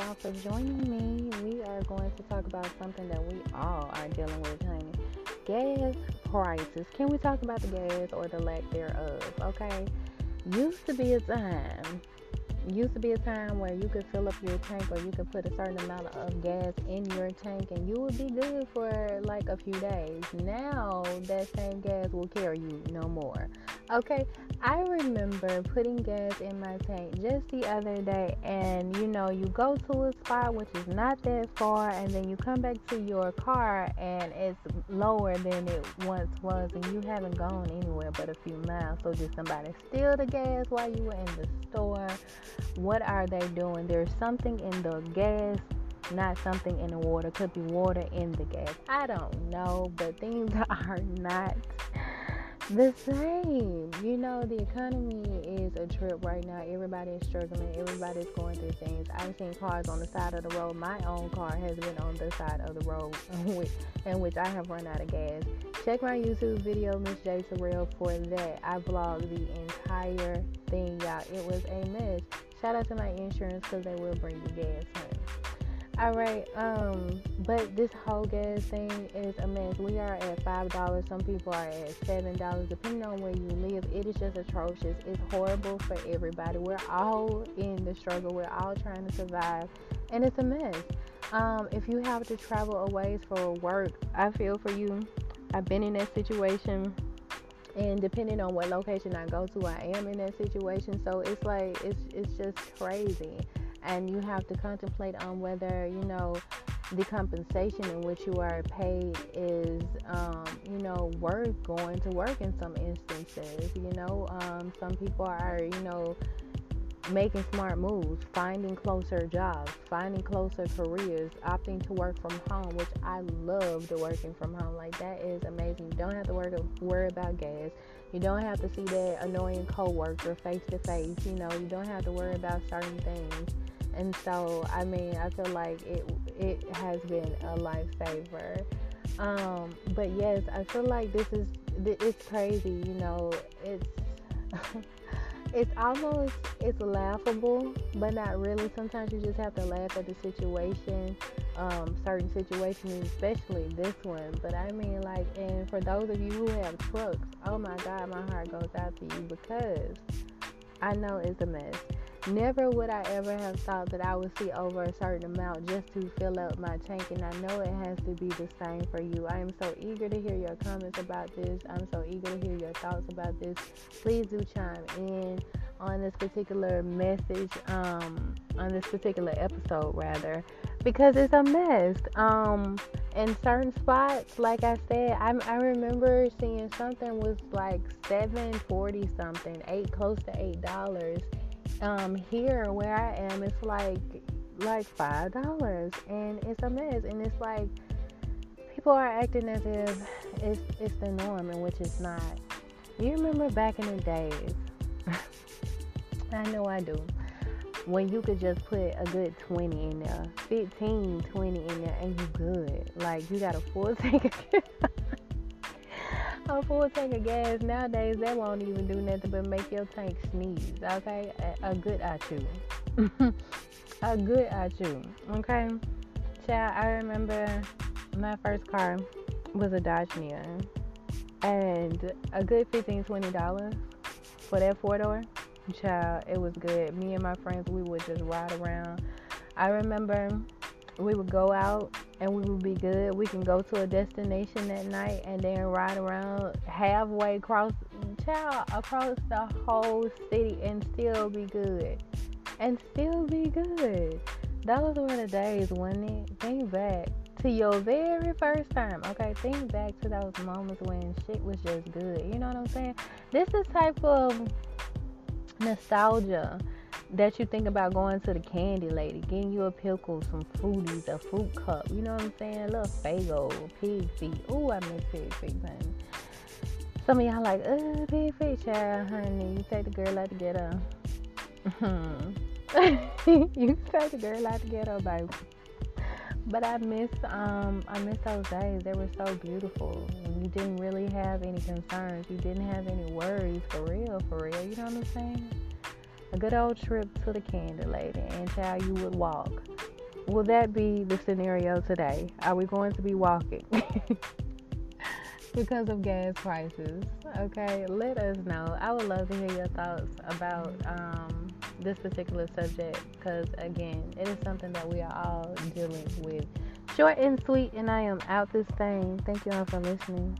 all for joining me. We are going to talk about something that we all are dealing with, honey. Gas prices. Can we talk about the gas or the lack thereof? Okay. Used to be a time used to be a time where you could fill up your tank or you could put a certain amount of gas in your tank and you would be good for like a few days. Now that same gas will carry you no more. Okay, I remember putting gas in my tank just the other day, and you know, you go to a spot which is not that far, and then you come back to your car and it's lower than it once was, and you haven't gone anywhere but a few miles. So, did somebody steal the gas while you were in the store? What are they doing? There's something in the gas not something in the water. Could be water in the gas. I don't know, but things are not the same. You know, the economy is a trip right now. Everybody is struggling. Everybody's going through things. I've seen cars on the side of the road. My own car has been on the side of the road in which I have run out of gas. Check my YouTube video, Miss J Surreal, for that. I vlogged the entire thing y'all. It was a mess. Shout out to my insurance because they will bring you gas home. All right, um, but this whole gas thing is a mess. We are at five dollars. Some people are at seven dollars, depending on where you live. It is just atrocious. It's horrible for everybody. We're all in the struggle. We're all trying to survive, and it's a mess. Um, if you have to travel away for work, I feel for you. I've been in that situation, and depending on what location I go to, I am in that situation. So it's like it's it's just crazy and you have to contemplate on whether you know the compensation in which you are paid is um, you know worth going to work in some instances you know um, some people are you know making smart moves finding closer jobs finding closer careers opting to work from home which i love the working from home. Like that is amazing. You don't have to worry, worry about gas. You don't have to see that annoying coworker face to face you know. You don't have to worry about certain things. And so I mean I feel like it it has been a lifesaver. Um, but yes, I feel like this is it's crazy. You know, it's it's almost it's laughable, but not really. Sometimes you just have to laugh at the situation, um, certain situations, especially this one. But I mean, like, and for those of you who have trucks, oh my God, my heart goes out to you because I know it's a mess. Never would I ever have thought that I would see over a certain amount just to fill up my tank, and I know it has to be the same for you. I am so eager to hear your comments about this. I'm so eager to hear your thoughts about this. Please do chime in on this particular message, um, on this particular episode, rather, because it's a mess. Um, in certain spots, like I said, I, I remember seeing something was like seven forty something, eight close to eight dollars um, here where I am, it's like like five dollars, and it's a mess. And it's like people are acting as if it's it's the norm, and which it's not. You remember back in the days? I know I do. When you could just put a good 20 in there, 15, 20 in there, and you good. Like you got a full tank a full tank of gas nowadays that won't even do nothing but make your tank sneeze. Okay, a, a good achoo, a good achoo. Okay, child. I remember my first car was a Dodge Neon, and a good 15 20 dollars for that four door. Child, it was good. Me and my friends, we would just ride around. I remember we would go out and we would be good. We can go to a destination that night and then ride around halfway across child across the whole city and still be good. And still be good. Those were the days, wasn't it? Think back to your very first time. Okay, think back to those moments when shit was just good. You know what I'm saying? This is type of nostalgia that you think about going to the candy lady, getting you a pickle, some foodies, a fruit cup, you know what I'm saying? A little Faygo, pig feet. Ooh, I miss pig feet, honey. Some of y'all like, uh, pig feet, child, honey. You take the girl out to get her. you take the girl out to get her, baby. But I miss, um, I miss those days. They were so beautiful. You didn't really have any concerns. You didn't have any worries, for real, for real. You know what I'm saying? A good old trip to the candy lady and child you would walk will that be the scenario today? Are we going to be walking because of gas prices? Okay, let us know. I would love to hear your thoughts about um, this particular subject because, again, it is something that we are all dealing with. Short and sweet, and I am out this thing. Thank you all for listening.